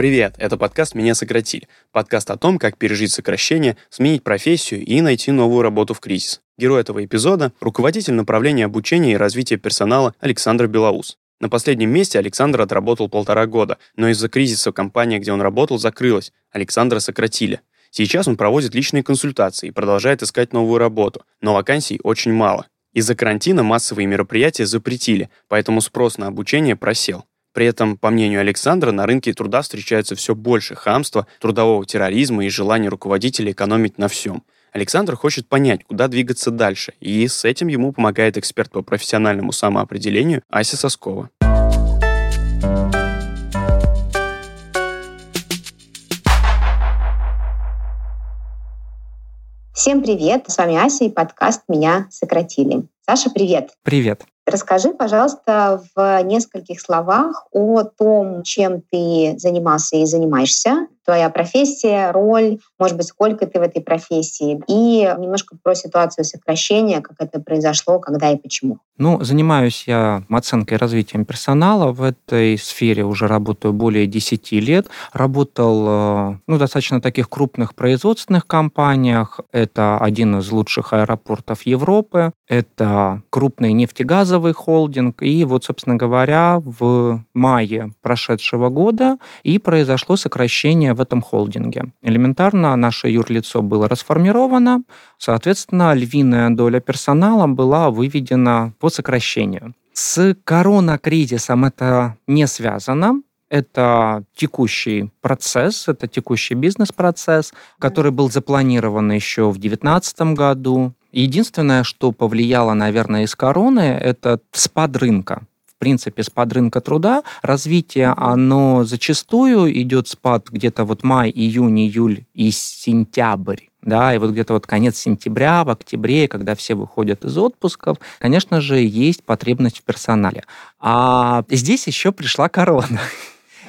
Привет, это подкаст «Меня сократили». Подкаст о том, как пережить сокращение, сменить профессию и найти новую работу в кризис. Герой этого эпизода – руководитель направления обучения и развития персонала Александр Белоус. На последнем месте Александр отработал полтора года, но из-за кризиса компания, где он работал, закрылась. Александра сократили. Сейчас он проводит личные консультации и продолжает искать новую работу, но вакансий очень мало. Из-за карантина массовые мероприятия запретили, поэтому спрос на обучение просел. При этом, по мнению Александра, на рынке труда встречается все больше хамства, трудового терроризма и желания руководителей экономить на всем. Александр хочет понять, куда двигаться дальше, и с этим ему помогает эксперт по профессиональному самоопределению Ася Соскова. Всем привет! С вами Ася и подкаст «Меня сократили». Саша, привет! Привет! Расскажи, пожалуйста, в нескольких словах о том, чем ты занимался и занимаешься, твоя профессия, роль, может быть, сколько ты в этой профессии, и немножко про ситуацию сокращения, как это произошло, когда и почему. Ну, занимаюсь я оценкой и развитием персонала. В этой сфере уже работаю более 10 лет. Работал э, ну, достаточно таких крупных производственных компаниях. Это один из лучших аэропортов Европы. Это крупный нефтегазовый холдинг. И вот, собственно говоря, в мае прошедшего года и произошло сокращение в этом холдинге. Элементарно наше юрлицо было расформировано, соответственно, львиная доля персонала была выведена по сокращению. С коронакризисом это не связано, это текущий процесс, это текущий бизнес-процесс, который был запланирован еще в 2019 году. Единственное, что повлияло, наверное, из короны, это спад рынка принципе, спад рынка труда. Развитие, оно зачастую идет спад где-то вот май, июнь, июль и сентябрь да, и вот где-то вот конец сентября, в октябре, когда все выходят из отпусков, конечно же, есть потребность в персонале. А здесь еще пришла корона.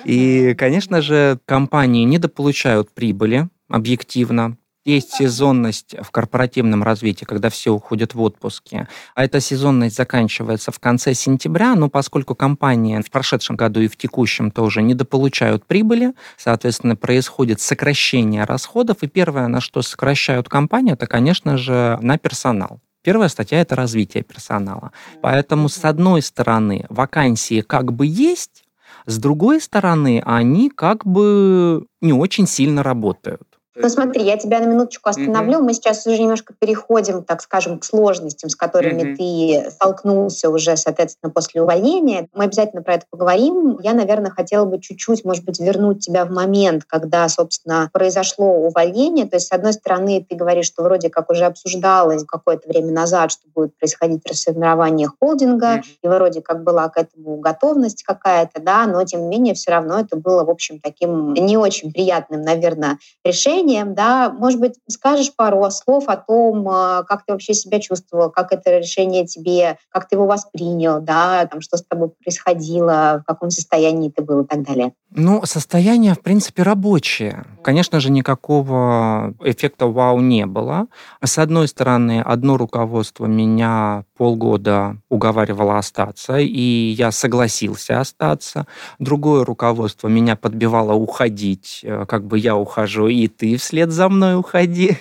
И, конечно же, компании недополучают прибыли объективно, есть сезонность в корпоративном развитии, когда все уходят в отпуски. А эта сезонность заканчивается в конце сентября, но поскольку компании в прошедшем году и в текущем тоже недополучают прибыли, соответственно, происходит сокращение расходов. И первое, на что сокращают компании, это, конечно же, на персонал. Первая статья – это развитие персонала. Поэтому, с одной стороны, вакансии как бы есть, с другой стороны, они как бы не очень сильно работают. Ну смотри, я тебя на минуточку остановлю. Mm-hmm. Мы сейчас уже немножко переходим, так скажем, к сложностям, с которыми mm-hmm. ты столкнулся уже, соответственно, после увольнения. Мы обязательно про это поговорим. Я, наверное, хотела бы чуть-чуть, может быть, вернуть тебя в момент, когда, собственно, произошло увольнение. То есть, с одной стороны, ты говоришь, что вроде как уже обсуждалось какое-то время назад, что будет происходить расформирование холдинга, mm-hmm. и вроде как была к этому готовность какая-то, да, но тем не менее все равно это было, в общем, таким не очень приятным, наверное, решением решением, да, может быть, скажешь пару слов о том, а, как ты вообще себя чувствовал, как это решение тебе, как ты его воспринял, да, там, что с тобой происходило, в каком состоянии ты был и так далее. Ну, состояние, в принципе, рабочее. Конечно же, никакого эффекта вау не было. С одной стороны, одно руководство меня полгода уговаривало остаться, и я согласился остаться. Другое руководство меня подбивало уходить, э, как бы я ухожу, и ты вслед за мной уходи.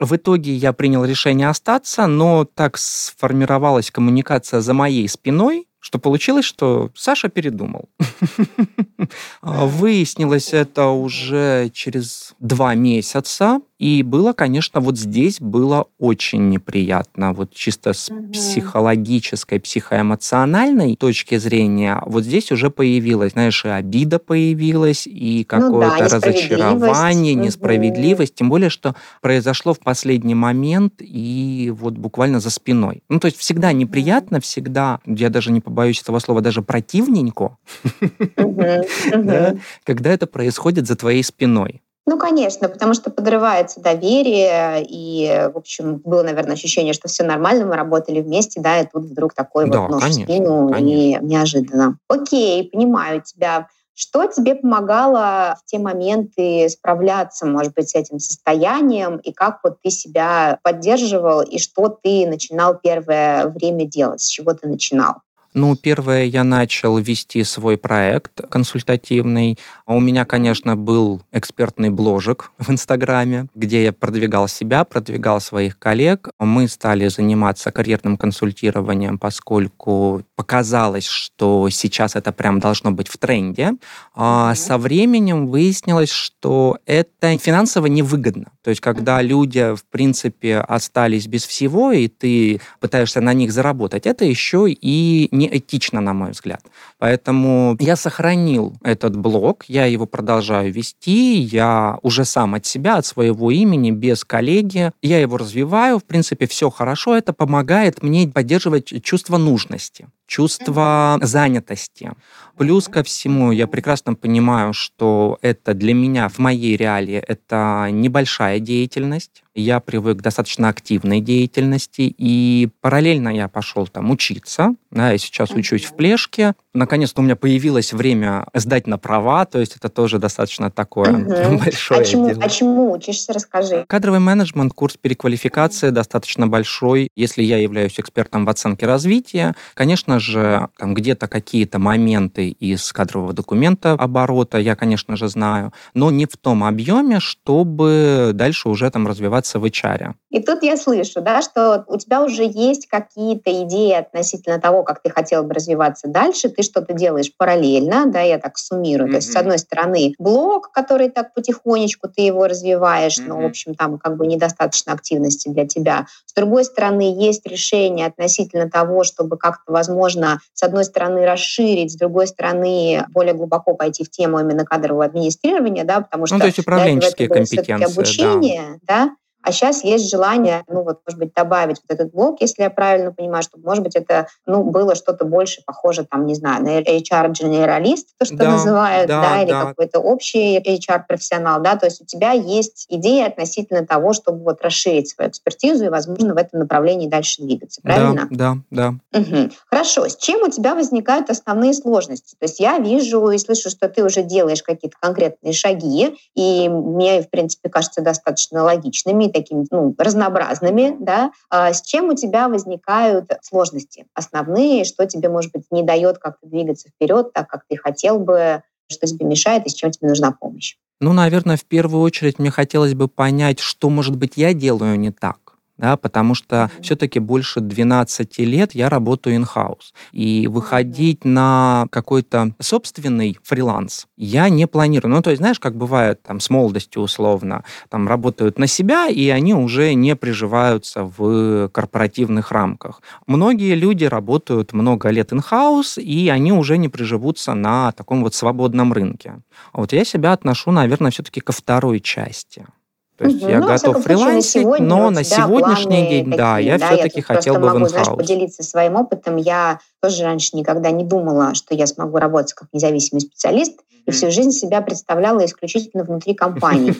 В итоге я принял решение остаться, но так сформировалась коммуникация за моей спиной, что получилось, что Саша передумал. А, выяснилось это уже через два месяца, и было, конечно, вот здесь было очень неприятно, вот чисто с психологической, психоэмоциональной точки зрения, вот здесь уже появилась, знаешь, и обида появилась, и какое-то ну да, разочарование, несправедливость, тем более, что произошло в последний момент и вот буквально за спиной. Ну, то есть всегда неприятно, всегда, я даже не побоюсь этого слова, даже противненько, когда это происходит за твоей спиной. Ну, конечно, потому что подрывается доверие, и, в общем, было, наверное, ощущение, что все нормально, мы работали вместе, да, и тут вдруг такой да, вот нож конечно, в спину, конечно. и неожиданно. Окей, понимаю тебя. Что тебе помогало в те моменты справляться, может быть, с этим состоянием, и как вот ты себя поддерживал, и что ты начинал первое время делать, с чего ты начинал? Ну, первое, я начал вести свой проект консультативный. А у меня, конечно, был экспертный бложек в Инстаграме, где я продвигал себя, продвигал своих коллег. Мы стали заниматься карьерным консультированием, поскольку показалось, что сейчас это прям должно быть в тренде. А со временем выяснилось, что это финансово невыгодно. То есть, когда люди, в принципе, остались без всего, и ты пытаешься на них заработать, это еще и неэтично, на мой взгляд. Поэтому я сохранил этот блог, я его продолжаю вести, я уже сам от себя, от своего имени, без коллеги, я его развиваю, в принципе, все хорошо, это помогает мне поддерживать чувство нужности чувство занятости. Плюс ко всему, я прекрасно понимаю, что это для меня в моей реалии это небольшая деятельность. Я привык к достаточно активной деятельности, и параллельно я пошел там учиться. Да, я сейчас учусь в Плешке. Наконец-то у меня появилось время сдать на права, то есть это тоже достаточно такое угу. большое а чему, дело. А чему учишься, расскажи. Кадровый менеджмент, курс переквалификации достаточно большой. Если я являюсь экспертом в оценке развития, конечно же, там где-то какие-то моменты из кадрового документа оборота я, конечно же, знаю, но не в том объеме, чтобы дальше уже там развиваться в HR. И тут я слышу, да, что у тебя уже есть какие-то идеи относительно того, как ты хотел бы развиваться дальше, ты что-то делаешь параллельно, да, я так суммирую. Mm-hmm. То есть, с одной стороны, блог, который так потихонечку ты его развиваешь, mm-hmm. но, в общем, там как бы недостаточно активности для тебя. С другой стороны, есть решение относительно того, чтобы как-то, возможно, с одной стороны, расширить, с другой стороны, более глубоко пойти в тему именно кадрового администрирования, да, потому что... Ну, то есть управленческие компетенции, обучение, да, да а сейчас есть желание, ну вот, может быть, добавить вот этот блок, если я правильно понимаю, чтобы, может быть, это, ну, было что-то больше похоже, там, не знаю, на HR-генералист, то, что да, называют, да, да или да. какой-то общий HR-профессионал, да, то есть у тебя есть идея относительно того, чтобы вот расширить свою экспертизу и, возможно, в этом направлении дальше двигаться, правильно? Да, да, да. Угу. Хорошо. С чем у тебя возникают основные сложности? То есть я вижу и слышу, что ты уже делаешь какие-то конкретные шаги, и мне, в принципе, кажется достаточно логичными такими ну, разнообразными, да, а с чем у тебя возникают сложности основные, что тебе, может быть, не дает как-то двигаться вперед так, как ты хотел бы, что тебе мешает и с чем тебе нужна помощь? Ну, наверное, в первую очередь мне хотелось бы понять, что, может быть, я делаю не так да, потому что все-таки больше 12 лет я работаю in-house. И выходить на какой-то собственный фриланс я не планирую. Ну, то есть, знаешь, как бывает там с молодостью условно, там работают на себя, и они уже не приживаются в корпоративных рамках. Многие люди работают много лет in-house, и они уже не приживутся на таком вот свободном рынке. А вот я себя отношу, наверное, все-таки ко второй части. То есть угу. я ну, готов фрилансить, на но на сегодняшний день, такие, да, я да, все-таки хотел бы могу, в знаешь, поделиться своим опытом. Я тоже раньше никогда не думала, что я смогу работать как независимый специалист и всю жизнь себя представляла исключительно внутри компании.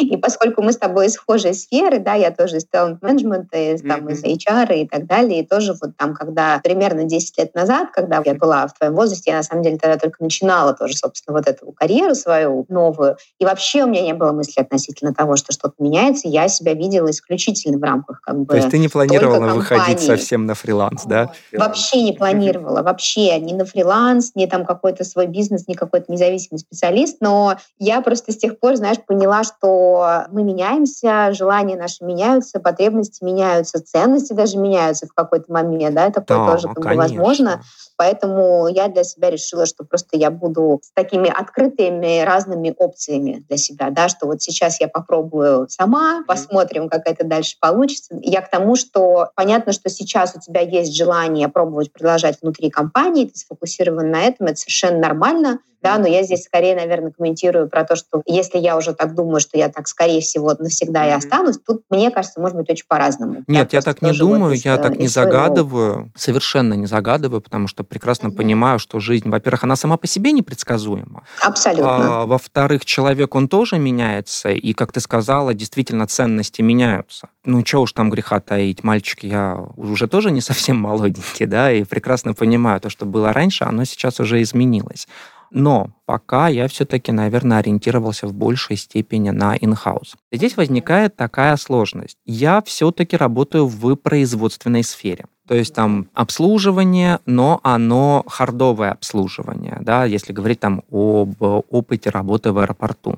И поскольку мы с тобой из схожей сферы, да, я тоже из талант-менеджмента, там, из HR и так далее, и тоже вот там, когда примерно 10 лет назад, когда я была в твоем возрасте, я на самом деле тогда только начинала тоже, собственно, вот эту карьеру свою новую, и вообще у меня не было мысли относительно того, что что-то меняется, я себя видела исключительно в рамках как бы То есть ты не планировала выходить совсем на фриланс, да? Вообще не планировала, вообще ни на фриланс, ни там какой-то свой бизнес, ни какой-то независимый специалист, но я просто с тех пор, знаешь, поняла, что мы меняемся, желания наши меняются, потребности меняются, ценности даже меняются в какой-то момент, да, такое да, тоже как бы возможно. Поэтому я для себя решила, что просто я буду с такими открытыми разными опциями для себя, да, что вот сейчас я попробую сама, посмотрим, как это дальше получится. Я к тому, что понятно, что сейчас у тебя есть желание пробовать продолжать внутри компании, ты сфокусирован на этом, это совершенно нормально да, но я здесь скорее, наверное, комментирую про то, что если я уже так думаю, что я так, скорее всего, навсегда и останусь, тут, мне кажется, может быть очень по-разному. Нет, я так не думаю, я из, так не загадываю, своего... совершенно не загадываю, потому что прекрасно mm-hmm. понимаю, что жизнь, во-первых, она сама по себе непредсказуема. Абсолютно. А, во-вторых, человек, он тоже меняется, и, как ты сказала, действительно ценности меняются. Ну, что уж там греха таить, мальчики, я уже тоже не совсем молоденький, да, и прекрасно понимаю, то, что было раньше, оно сейчас уже изменилось. Но пока я все-таки, наверное, ориентировался в большей степени на in-house. Здесь возникает такая сложность. Я все-таки работаю в производственной сфере. То есть там обслуживание, но оно хардовое обслуживание, да, если говорить там об опыте работы в аэропорту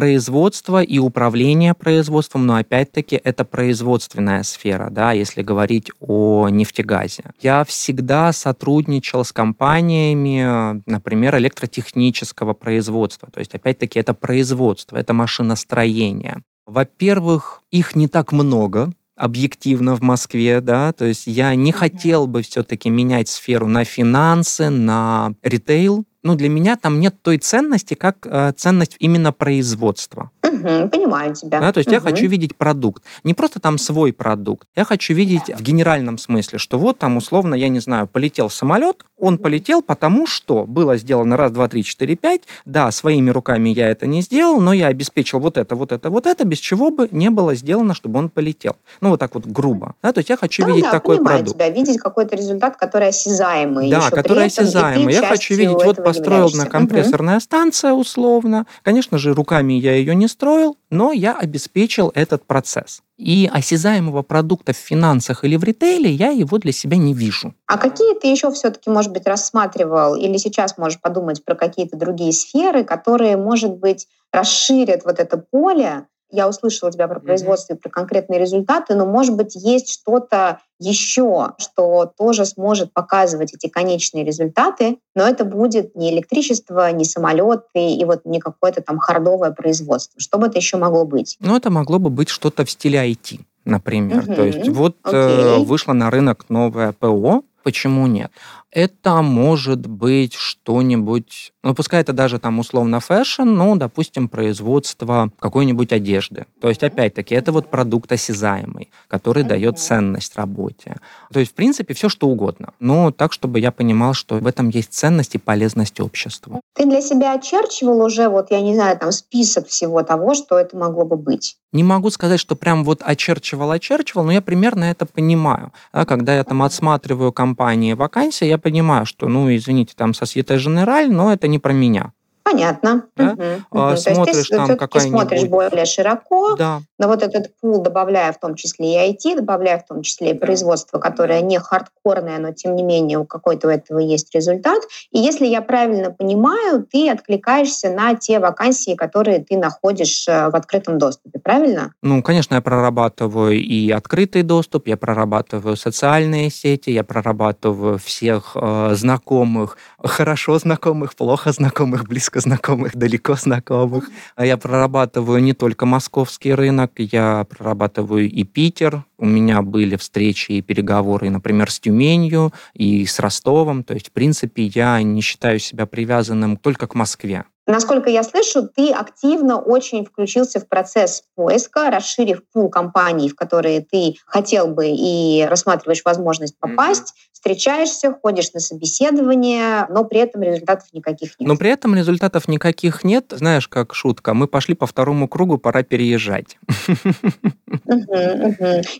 производство и управление производством, но опять-таки это производственная сфера, да, если говорить о нефтегазе. Я всегда сотрудничал с компаниями, например, электротехнического производства. То есть, опять-таки, это производство, это машиностроение. Во-первых, их не так много, объективно в Москве, да, то есть я не хотел бы все-таки менять сферу на финансы, на ритейл, ну, для меня там нет той ценности, как э, ценность именно производства. Угу, понимаю тебя. Да, то есть угу. я хочу видеть продукт. Не просто там свой продукт. Я хочу видеть в генеральном смысле, что вот там условно, я не знаю, полетел самолет, он полетел потому, что было сделано раз, два, три, четыре, пять. Да, своими руками я это не сделал, но я обеспечил вот это, вот это, вот это, без чего бы не было сделано, чтобы он полетел. Ну, вот так вот грубо. Да, то есть я хочу да, видеть да, такой продукт. тебя, видеть какой-то результат, который осязаемый. Да, который осязаемый. Я хочу видеть, вот построил на компрессорная угу. станция условно. Конечно же, руками я ее не строил, но я обеспечил этот процесс. И осязаемого продукта в финансах или в ритейле я его для себя не вижу. А какие ты еще все-таки, может быть, рассматривал или сейчас можешь подумать про какие-то другие сферы, которые, может быть, расширят вот это поле я услышала тебя про производство и про конкретные результаты, но, может быть, есть что-то еще, что тоже сможет показывать эти конечные результаты, но это будет не электричество, не самолеты и вот не какое-то там хардовое производство. Что бы это еще могло быть? Ну, это могло бы быть что-то в стиле IT, например. Угу. То есть вот okay. э, вышло на рынок новое ПО, почему нет? Это может быть что-нибудь, ну, пускай это даже там условно fashion, ну, допустим, производство какой-нибудь одежды. То есть, опять-таки, это вот продукт осязаемый, который дает ценность работе. То есть, в принципе, все что угодно. Но так, чтобы я понимал, что в этом есть ценность и полезность обществу. Ты для себя очерчивал уже, вот, я не знаю, там список всего того, что это могло бы быть? Не могу сказать, что прям вот очерчивал-очерчивал, но я примерно это понимаю. Да, когда я там отсматриваю компании вакансии, я понимаю, что, ну, извините, там Societe Generale, но это не про меня. Понятно. Да? Угу. А, смотришь То есть ты, там какая-нибудь... смотришь более широко, да. но вот этот пул, добавляя в том числе и IT, добавляя в том числе и производство, которое не хардкорное, но тем не менее у какой-то у этого есть результат. И если я правильно понимаю, ты откликаешься на те вакансии, которые ты находишь э, в открытом доступе, правильно? Ну, конечно, я прорабатываю и открытый доступ, я прорабатываю социальные сети, я прорабатываю всех э, знакомых, хорошо знакомых, плохо знакомых, близко знакомых, далеко знакомых. А я прорабатываю не только московский рынок, я прорабатываю и Питер. У меня были встречи и переговоры, например, с Тюменью и с Ростовом. То есть, в принципе, я не считаю себя привязанным только к Москве. Насколько я слышу, ты активно очень включился в процесс поиска, расширив пул компаний, в которые ты хотел бы и рассматриваешь возможность попасть. Mm-hmm. Встречаешься, ходишь на собеседование, но при этом результатов никаких нет. Но при этом результатов никаких нет. Знаешь, как шутка, мы пошли по второму кругу, пора переезжать.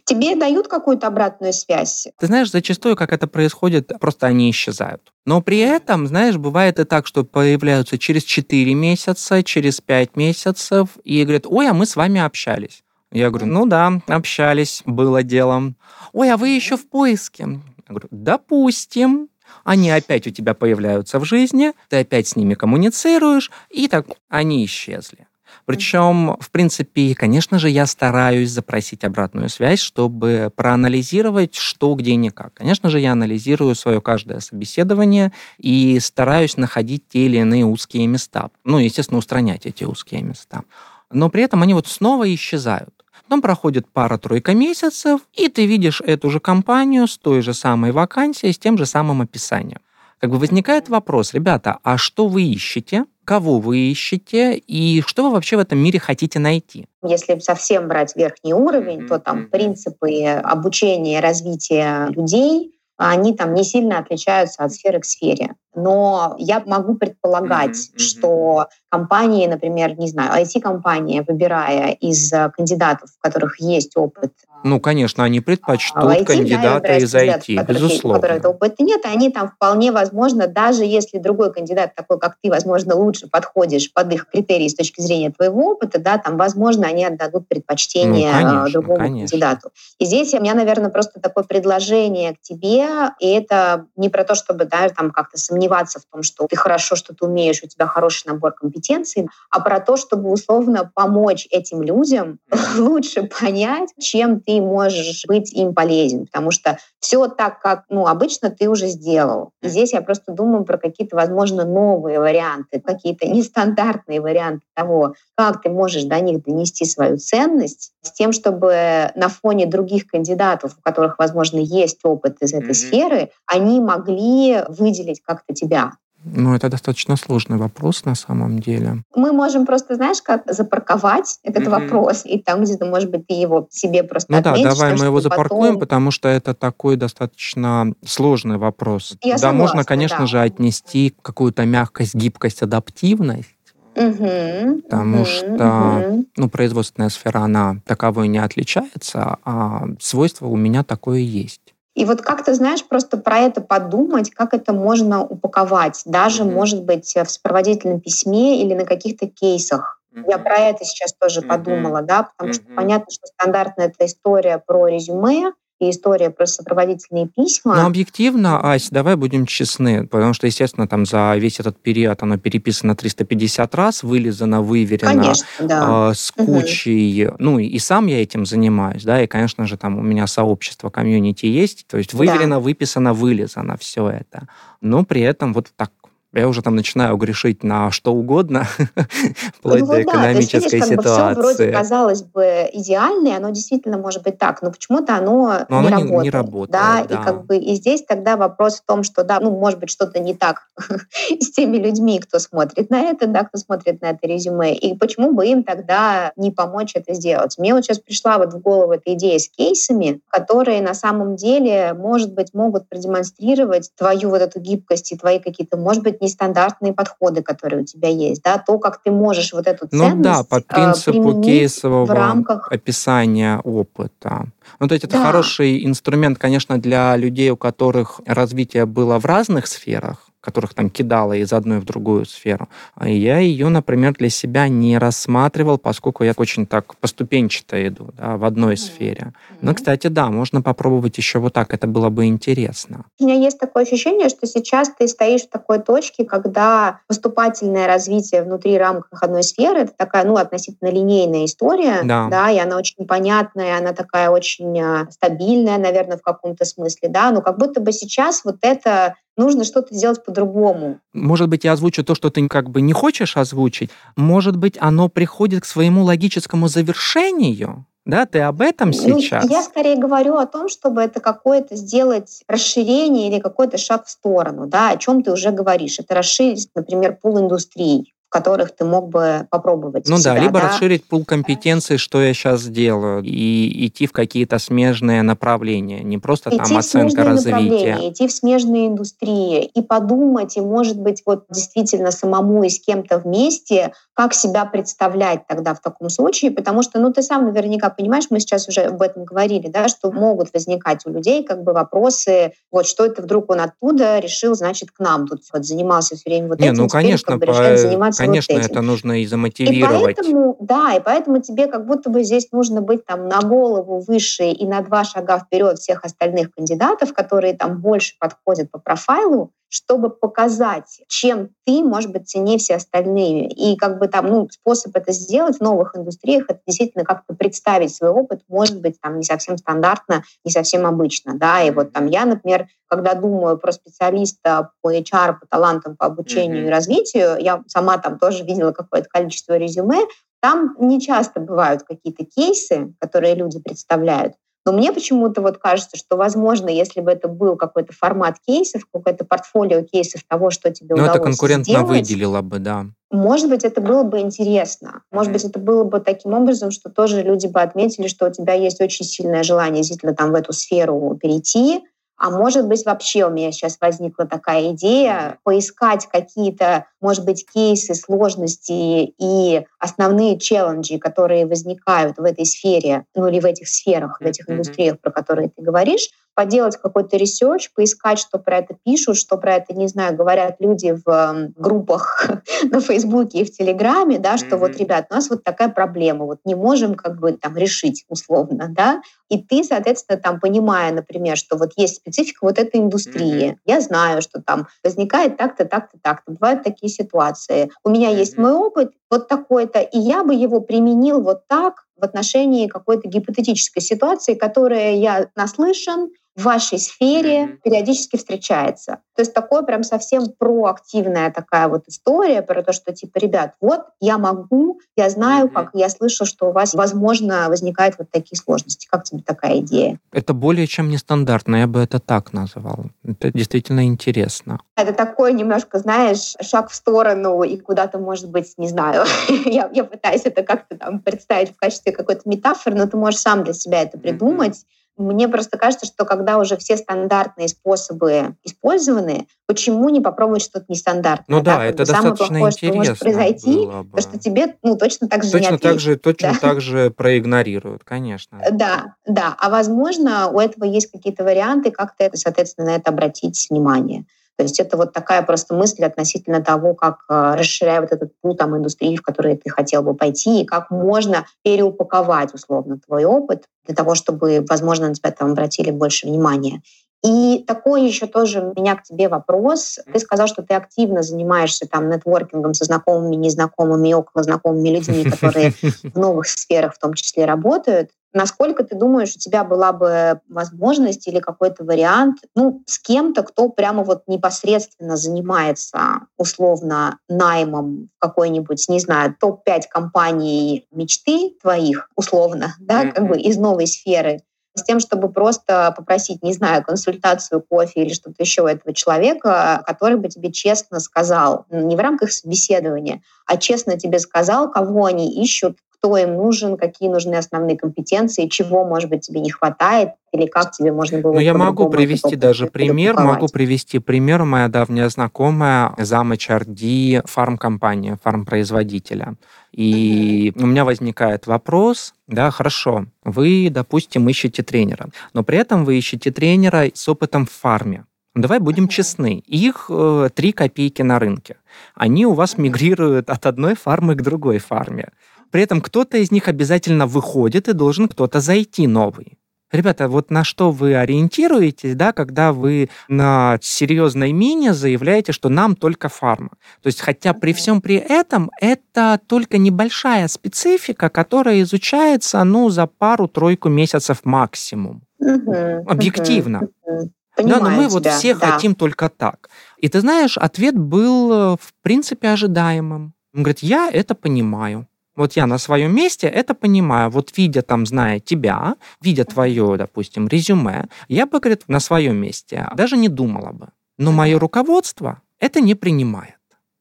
Тебе дают какую-то обратную связь? Ты знаешь, зачастую, как это происходит, просто они исчезают. Но при этом, знаешь, бывает и так, что появляются через 4 месяца, через 5 месяцев, и говорят, ой, а мы с вами общались. Я говорю, ну да, общались, было делом. Ой, а вы еще в поиске? Я говорю, допустим. Они опять у тебя появляются в жизни, ты опять с ними коммуницируешь, и так они исчезли. Причем, в принципе, конечно же, я стараюсь запросить обратную связь, чтобы проанализировать, что, где, не как. Конечно же, я анализирую свое каждое собеседование и стараюсь находить те или иные узкие места. Ну, естественно, устранять эти узкие места. Но при этом они вот снова исчезают. Потом проходит пара-тройка месяцев, и ты видишь эту же компанию с той же самой вакансией, с тем же самым описанием. Как бы возникает вопрос, ребята, а что вы ищете? кого вы ищете и что вы вообще в этом мире хотите найти. Если совсем брать верхний уровень, то там принципы обучения и развития людей, они там не сильно отличаются от сферы к сфере. Но я могу предполагать, mm-hmm, mm-hmm. что компании, например, не знаю, IT-компания, выбирая из э, кандидатов, у которых есть опыт ну, конечно, они предпочтут IT, кандидата да, из IT, которых, безусловно. У которых опыта нет, они там вполне возможно, даже если другой кандидат такой, как ты, возможно, лучше подходишь под их критерии с точки зрения твоего опыта, да, там, возможно, они отдадут предпочтение ну, конечно, другому конечно. кандидату. И здесь у меня, наверное, просто такое предложение к тебе, и это не про то, чтобы, да, там как-то сомневаться в том, что ты хорошо что-то умеешь, у тебя хороший набор компетенций, а про то, чтобы условно помочь этим людям лучше понять, чем ты ты можешь быть им полезен, потому что все так, как ну, обычно ты уже сделал. И здесь я просто думаю про какие-то, возможно, новые варианты, какие-то нестандартные варианты того, как ты можешь до них донести свою ценность, с тем, чтобы на фоне других кандидатов, у которых, возможно, есть опыт из этой mm-hmm. сферы, они могли выделить как-то тебя. Ну, это достаточно сложный вопрос на самом деле. Мы можем просто, знаешь, как запарковать этот mm-hmm. вопрос, и там где-то, может быть, ты его себе просто Ну да, давай мы его запаркуем, потом... потому что это такой достаточно сложный вопрос. Я да, согласна, можно, конечно да. же, отнести какую-то мягкость, гибкость, адаптивность, Угу, потому угу, что угу. ну, производственная сфера, она таковой не отличается, а свойство у меня такое есть. И вот как ты знаешь, просто про это подумать, как это можно упаковать, даже, mm-hmm. может быть, в сопроводительном письме или на каких-то кейсах. Mm-hmm. Я про это сейчас тоже mm-hmm. подумала, да, потому mm-hmm. что понятно, что стандартная эта история про резюме, и история про сопроводительные письма. Но объективно, Ась, давай будем честны, потому что, естественно, там за весь этот период оно переписано 350 раз, вылезано, выверено, конечно, да. э, с кучей, угу. ну и сам я этим занимаюсь, да, и, конечно же, там у меня сообщество, комьюнити есть, то есть выверено, да. выписано, вылезано все это. Но при этом вот так я уже там начинаю грешить на что угодно, вплоть ну, до экономической да, ситуации. Как бы, все вроде казалось бы идеальное, оно действительно может быть так, но почему-то оно, но не, оно работает, не работает. Да, да, и как бы и здесь тогда вопрос в том, что да, ну может быть что-то не так с теми людьми, кто смотрит на это, да, кто смотрит на это резюме, и почему бы им тогда не помочь это сделать? Мне вот сейчас пришла вот в голову эта идея с кейсами, которые на самом деле, может быть, могут продемонстрировать твою вот эту гибкость и твои какие-то, может быть, нестандартные подходы, которые у тебя есть, да, то, как ты можешь вот эту ценность Ну да, по а, принципу кейсового в рамках... описания опыта. Ну, то есть это хороший инструмент, конечно, для людей, у которых развитие было в разных сферах, которых там кидала из одной в другую сферу. А я ее, например, для себя не рассматривал, поскольку я очень так поступенчато иду да, в одной mm-hmm. сфере. Но, кстати, да, можно попробовать еще вот так, это было бы интересно. У меня есть такое ощущение, что сейчас ты стоишь в такой точке, когда поступательное развитие внутри рамках одной сферы это такая, ну, относительно линейная история, да, да и она очень понятная, она такая очень а, стабильная, наверное, в каком-то смысле, да, но как будто бы сейчас вот это нужно что-то сделать по-другому. Может быть, я озвучу то, что ты как бы не хочешь озвучить. Может быть, оно приходит к своему логическому завершению. Да, ты об этом ну, сейчас? Ну, я скорее говорю о том, чтобы это какое-то сделать расширение или какой-то шаг в сторону, да, о чем ты уже говоришь. Это расширить, например, пул индустрий которых ты мог бы попробовать. Ну себя, да, либо да? расширить пул компетенций, что я сейчас делаю, и идти в какие-то смежные направления, не просто идти там оценка развития. Идти в смежные индустрии и подумать, и, может быть, вот действительно самому и с кем-то вместе, как себя представлять тогда в таком случае, потому что, ну, ты сам наверняка понимаешь, мы сейчас уже об этом говорили, да, что могут возникать у людей как бы вопросы, вот что это вдруг он оттуда решил, значит, к нам тут вот занимался все время вот Не, этим, ну, конечно, как бы, решает заниматься Конечно, вот этим. это нужно и замотивировать. И поэтому, да, и поэтому тебе как будто бы здесь нужно быть там на голову выше и на два шага вперед всех остальных кандидатов, которые там больше подходят по профайлу, чтобы показать, чем ты, может быть, ценнее все остальные. И как бы там, ну, способ это сделать в новых индустриях, это действительно как-то представить свой опыт, может быть, там не совсем стандартно, не совсем обычно, да, и вот там я, например, когда думаю про специалиста по HR, по талантам, по обучению mm-hmm. и развитию, я сама там тоже видела какое-то количество резюме, там не часто бывают какие-то кейсы, которые люди представляют, но мне почему-то вот кажется, что, возможно, если бы это был какой-то формат кейсов, какое-то портфолио кейсов того, что тебе Но ну, удалось это конкурентно сделать, выделило бы, да. Может быть, это было бы интересно. Может быть, это было бы таким образом, что тоже люди бы отметили, что у тебя есть очень сильное желание действительно там в эту сферу перейти, А может быть, вообще у меня сейчас возникла такая идея поискать какие-то, может быть, кейсы, сложности и основные челленджи, которые возникают в этой сфере, ну или в этих сферах, в этих индустриях, про которые ты говоришь, поделать какой-то research, поискать, что про это пишут, что про это, не знаю, говорят люди в группах на Фейсбуке и в Телеграме, да, что mm-hmm. вот, ребят, у нас вот такая проблема, вот не можем как бы там решить условно, да, и ты, соответственно, там, понимая, например, что вот есть специфика вот этой индустрии, mm-hmm. я знаю, что там возникает так-то, так-то, так-то, бывают такие ситуации. У меня mm-hmm. есть мой опыт вот такой-то, и я бы его применил вот так в отношении какой-то гипотетической ситуации, которая я наслышан, в вашей сфере mm-hmm. периодически встречается. То есть такое прям совсем проактивная такая вот история про то, что типа, ребят, вот я могу, я знаю, mm-hmm. как я слышу, что у вас, возможно, возникают вот такие сложности. Как тебе такая идея? Это более чем нестандартно, я бы это так назвал. Это действительно интересно. Это такой немножко, знаешь, шаг в сторону и куда-то, может быть, не знаю, я, я пытаюсь это как-то там представить в качестве какой-то метафоры, но ты можешь сам для себя это придумать. Mm-hmm мне просто кажется, что когда уже все стандартные способы использованы, почему не попробовать что-то нестандартное? Ну да, да это достаточно плохое, интересно что может произойти, бы. то, что тебе ну, точно так же точно не так же, Точно да? так же проигнорируют, конечно. Да, да. А возможно, у этого есть какие-то варианты, как ты, соответственно, на это обратить внимание. То есть это вот такая просто мысль относительно того, как э, расширяя вот этот пул там, индустрии, в которой ты хотел бы пойти, и как можно переупаковать условно твой опыт для того, чтобы, возможно, на тебя там обратили больше внимания. И такой еще тоже у меня к тебе вопрос. Ты сказал, что ты активно занимаешься там нетворкингом со знакомыми, незнакомыми, около знакомыми людьми, которые в новых сферах в том числе работают. Насколько ты думаешь, у тебя была бы возможность или какой-то вариант, ну, с кем-то, кто прямо вот непосредственно занимается условно наймом какой-нибудь, не знаю, топ-5 компаний мечты твоих, условно, да, как бы из новой сферы, с тем, чтобы просто попросить, не знаю, консультацию, кофе или что-то еще у этого человека, который бы тебе честно сказал, не в рамках собеседования, а честно тебе сказал, кого они ищут, кто им нужен, какие нужны основные компетенции, чего, может быть, тебе не хватает, или как тебе можно было... Ну, я могу привести даже пример, могу привести пример. Моя давняя знакомая, зам HRD фармкомпании, фармпроизводителя. И mm-hmm. у меня возникает вопрос, да, хорошо, вы, допустим, ищете тренера, но при этом вы ищете тренера с опытом в фарме. Давай будем честны. Их э, 3 копейки на рынке. Они у вас мигрируют от одной фармы к другой фарме. При этом кто-то из них обязательно выходит и должен кто-то зайти новый. Ребята, вот на что вы ориентируетесь, да, когда вы на серьезной мине заявляете, что нам только фарма? То есть, хотя при всем при этом это только небольшая специфика, которая изучается, ну, за пару-тройку месяцев максимум. Угу, Объективно. Угу. да, но мы вот все да. хотим только так. И ты знаешь, ответ был, э, в принципе, ожидаемым. Он говорит, я это понимаю. Вот я на своем месте это понимаю. Вот видя там, зная тебя, видя твое, допустим, резюме, я бы, говорит, на своем месте даже не думала бы. Но мое руководство это не принимает.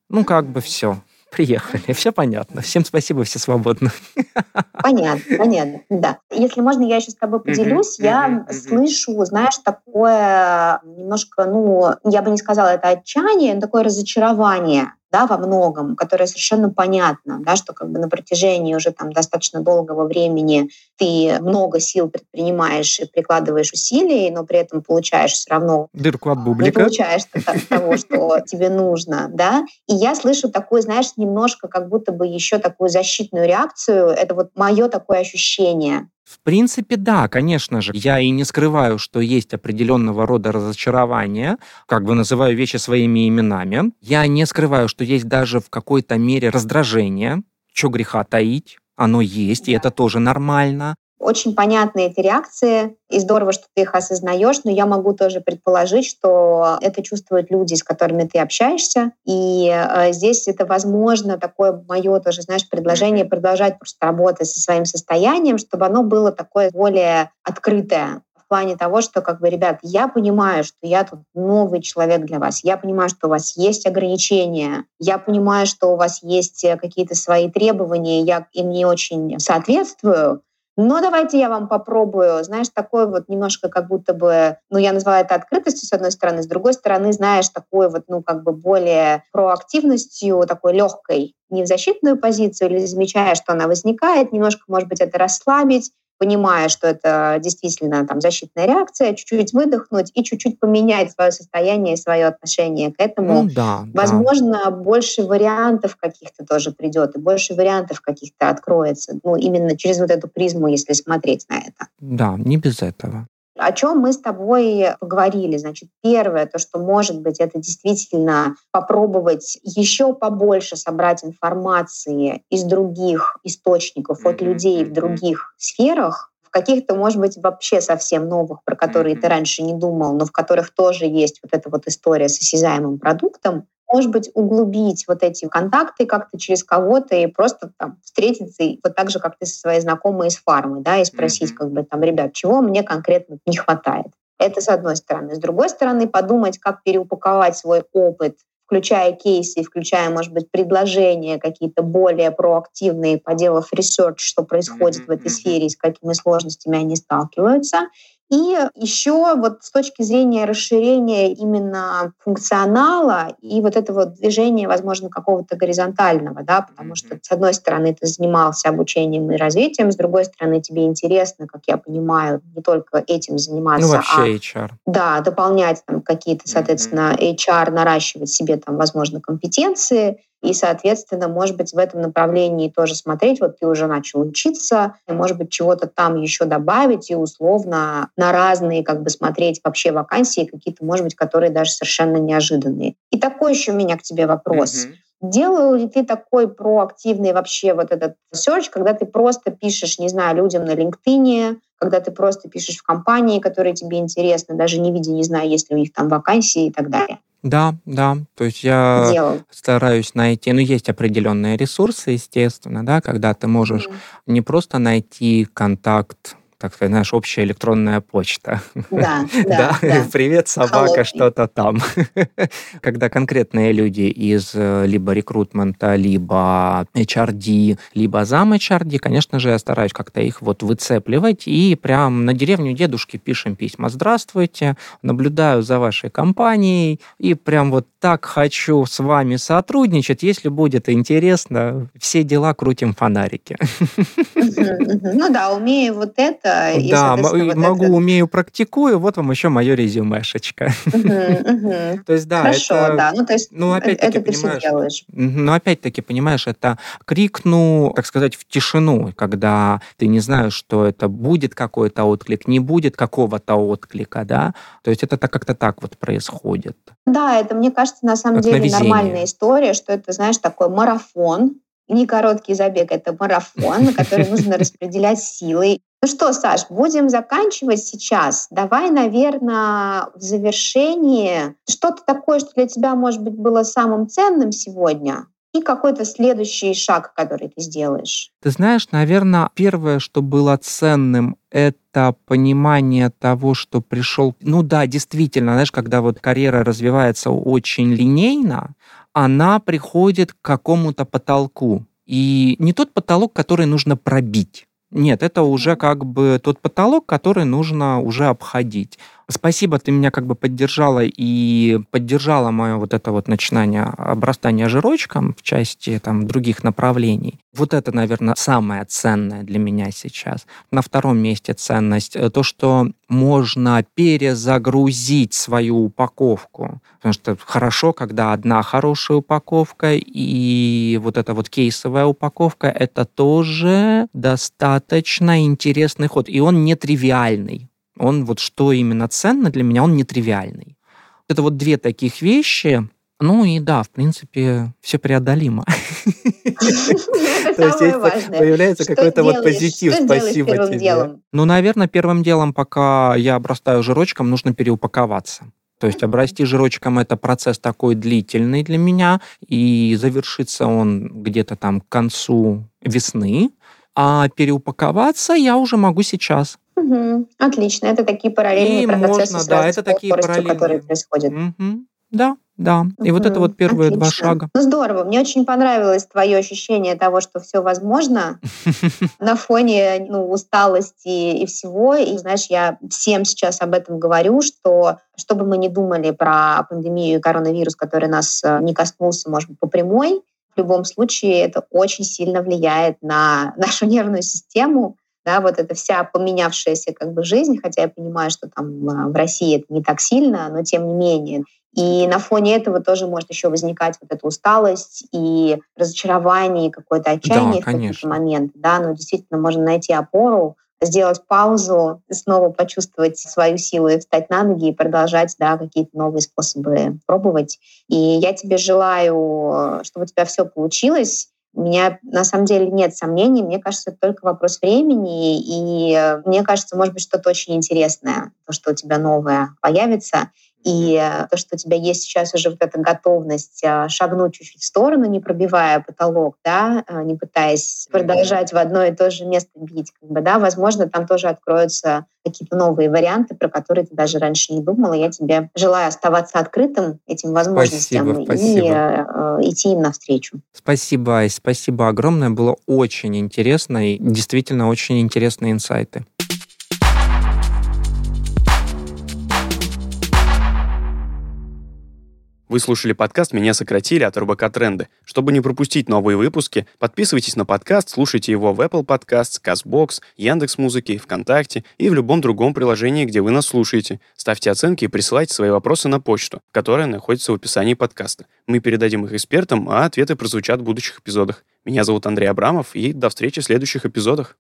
Ну, как бы все. Приехали, все понятно. Всем спасибо, все свободны. Понятно, понятно, да. Если можно, я еще с тобой поделюсь. Я слышу, знаешь, такое немножко, ну, я бы не сказала это отчаяние, но такое разочарование да, во многом, которое совершенно понятно, да, что как бы на протяжении уже там достаточно долгого времени ты много сил предпринимаешь и прикладываешь усилий, но при этом получаешь все равно дырку от бублика. Не получаешь того, что тебе нужно, да. И я слышу такую, знаешь, немножко как будто бы еще такую защитную реакцию. Это вот мое такое ощущение. В принципе, да, конечно же. Я и не скрываю, что есть определенного рода разочарование, как бы называю вещи своими именами. Я не скрываю, что есть даже в какой-то мере раздражение. Что греха таить? Оно есть, и это тоже нормально. Очень понятны эти реакции, и здорово, что ты их осознаешь, но я могу тоже предположить, что это чувствуют люди, с которыми ты общаешься, и э, здесь это, возможно, такое мое тоже, знаешь, предложение продолжать просто работать со своим состоянием, чтобы оно было такое более открытое, в плане того, что, как бы, ребят, я понимаю, что я тут новый человек для вас, я понимаю, что у вас есть ограничения, я понимаю, что у вас есть какие-то свои требования, я им не очень соответствую, Но давайте я вам попробую, знаешь, такой вот немножко как будто бы, ну, я называю это открытостью, с одной стороны, с другой стороны, знаешь, такой вот, ну, как бы более проактивностью, такой легкой, не в защитную позицию или замечая, что она возникает, немножко, может быть, это расслабить, понимая, что это действительно там защитная реакция, чуть-чуть выдохнуть и чуть-чуть поменять свое состояние и свое отношение к этому. Ну, да, Возможно, да. больше вариантов каких-то тоже придет, и больше вариантов каких-то откроется. Ну, именно через вот эту призму, если смотреть на это. Да, не без этого. О чем мы с тобой поговорили? Значит, первое, то, что может быть, это действительно попробовать еще побольше собрать информации из других источников, от людей в других сферах, в каких-то, может быть, вообще совсем новых, про которые ты раньше не думал, но в которых тоже есть вот эта вот история с осязаемым продуктом, может быть, углубить вот эти контакты как-то через кого-то и просто там встретиться, и вот так же, как ты со своей знакомой из фармы, да, и спросить, mm-hmm. как бы там, ребят, чего мне конкретно не хватает. Это с одной стороны. С другой стороны, подумать, как переупаковать свой опыт, включая кейсы, включая, может быть, предложения какие-то более проактивные, поделав research, что происходит mm-hmm. в этой сфере и с какими сложностями они сталкиваются, и еще вот с точки зрения расширения именно функционала и вот этого движения, возможно, какого-то горизонтального, да, потому что, с одной стороны, ты занимался обучением и развитием, с другой стороны, тебе интересно, как я понимаю, не только этим заниматься, ну, вообще в HR. Да, дополнять там какие-то, соответственно, HR, наращивать себе там, возможно, компетенции, и, соответственно, может быть, в этом направлении тоже смотреть. Вот ты уже начал учиться, и, может быть, чего-то там еще добавить и условно на разные как бы смотреть вообще вакансии какие-то, может быть, которые даже совершенно неожиданные. И такой еще у меня к тебе вопрос. Mm-hmm. Делал ли ты такой проактивный вообще вот этот search, когда ты просто пишешь, не знаю, людям на LinkedIn, когда ты просто пишешь в компании, которые тебе интересны, даже не видя, не знаю, есть ли у них там вакансии и так далее? Да, да. То есть я Делал. стараюсь найти, ну, есть определенные ресурсы, естественно, да, когда ты можешь mm. не просто найти контакт так сказать, знаешь, общая электронная почта. Да, да, да. Привет, собака, что-то там. Когда конкретные люди из э, либо рекрутмента, либо HRD, либо зам HRD, конечно же, я стараюсь как-то их вот выцепливать и прям на деревню дедушки пишем письма. Здравствуйте, наблюдаю за вашей компанией и прям вот так хочу с вами сотрудничать. Если будет интересно, все дела крутим фонарики. Ну да, умею вот это, это. И, да, вот могу, это... умею, практикую. Вот вам еще мое резюмешечка. То есть, да, Хорошо, да. Ну, то есть, ну, опять это ты все делаешь. Ну, опять-таки, понимаешь, это крикну, так сказать, в тишину, когда ты не знаешь, что это будет какой-то отклик, не будет какого-то отклика, да. То есть это как-то так вот происходит. Да, это, мне кажется, на самом деле нормальная история, что это, знаешь, такой марафон, не короткий забег, это марафон, на который нужно распределять силы. Ну что, Саш, будем заканчивать сейчас. Давай, наверное, в завершении что-то такое, что для тебя, может быть, было самым ценным сегодня, и какой-то следующий шаг, который ты сделаешь? Ты знаешь, наверное, первое, что было ценным, это понимание того, что пришел... Ну да, действительно, знаешь, когда вот карьера развивается очень линейно, она приходит к какому-то потолку. И не тот потолок, который нужно пробить. Нет, это уже как бы тот потолок, который нужно уже обходить. Спасибо, ты меня как бы поддержала и поддержала мое вот это вот начинание обрастания жирочком в части там других направлений. Вот это, наверное, самое ценное для меня сейчас. На втором месте ценность э, то, что можно перезагрузить свою упаковку. Потому что хорошо, когда одна хорошая упаковка и вот эта вот кейсовая упаковка, это тоже достаточно интересный ход. И он нетривиальный. Он вот что именно ценно для меня, он нетривиальный. Это вот две таких вещи, ну и да, в принципе, все преодолимо. То есть появляется какой-то вот позитив. Спасибо тебе. Ну, наверное, первым делом, пока я обрастаю жирочком, нужно переупаковаться. То есть обрасти жирочком это процесс такой длительный для меня, и завершится он где-то там к концу весны, а переупаковаться я уже могу сейчас. Угу. Отлично. Это такие параллельные и процессы можно, да, это такие параллельные. которые происходят. Угу. Да, Да, и вот это вот первые Отлично. два шага. Ну здорово, мне очень понравилось твое ощущение того, что все возможно на фоне ну, усталости и всего. И знаешь, я всем сейчас об этом говорю, что что бы мы ни думали про пандемию и коронавирус, который нас э, не коснулся, может быть, по прямой, в любом случае это очень сильно влияет на нашу нервную систему, да, вот эта вся поменявшаяся как бы жизнь, хотя я понимаю, что там э, в России это не так сильно, но тем не менее. И на фоне этого тоже может еще возникать вот эта усталость и разочарование, и какое-то отчаяние да, в какие-то моменты. Да, но действительно можно найти опору, сделать паузу, снова почувствовать свою силу и встать на ноги и продолжать да, какие-то новые способы пробовать. И я тебе желаю, чтобы у тебя все получилось. У меня на самом деле нет сомнений. Мне кажется, это только вопрос времени. И мне кажется, может быть, что-то очень интересное, то, что у тебя новое появится. И э, то, что у тебя есть сейчас уже вот эта готовность э, шагнуть чуть-чуть в сторону, не пробивая потолок, да, э, не пытаясь продолжать в одно и то же место бить, как бы, да, возможно, там тоже откроются какие-то новые варианты, про которые ты даже раньше не думала. Я тебе желаю оставаться открытым этим возможностям спасибо, спасибо. и э, идти им навстречу. Спасибо, Ай, спасибо огромное. Было очень интересно и действительно очень интересные инсайты. Вы слушали подкаст «Меня сократили» от РБК Тренды. Чтобы не пропустить новые выпуски, подписывайтесь на подкаст, слушайте его в Apple Podcasts, CastBox, Яндекс.Музыке, ВКонтакте и в любом другом приложении, где вы нас слушаете. Ставьте оценки и присылайте свои вопросы на почту, которая находится в описании подкаста. Мы передадим их экспертам, а ответы прозвучат в будущих эпизодах. Меня зовут Андрей Абрамов, и до встречи в следующих эпизодах.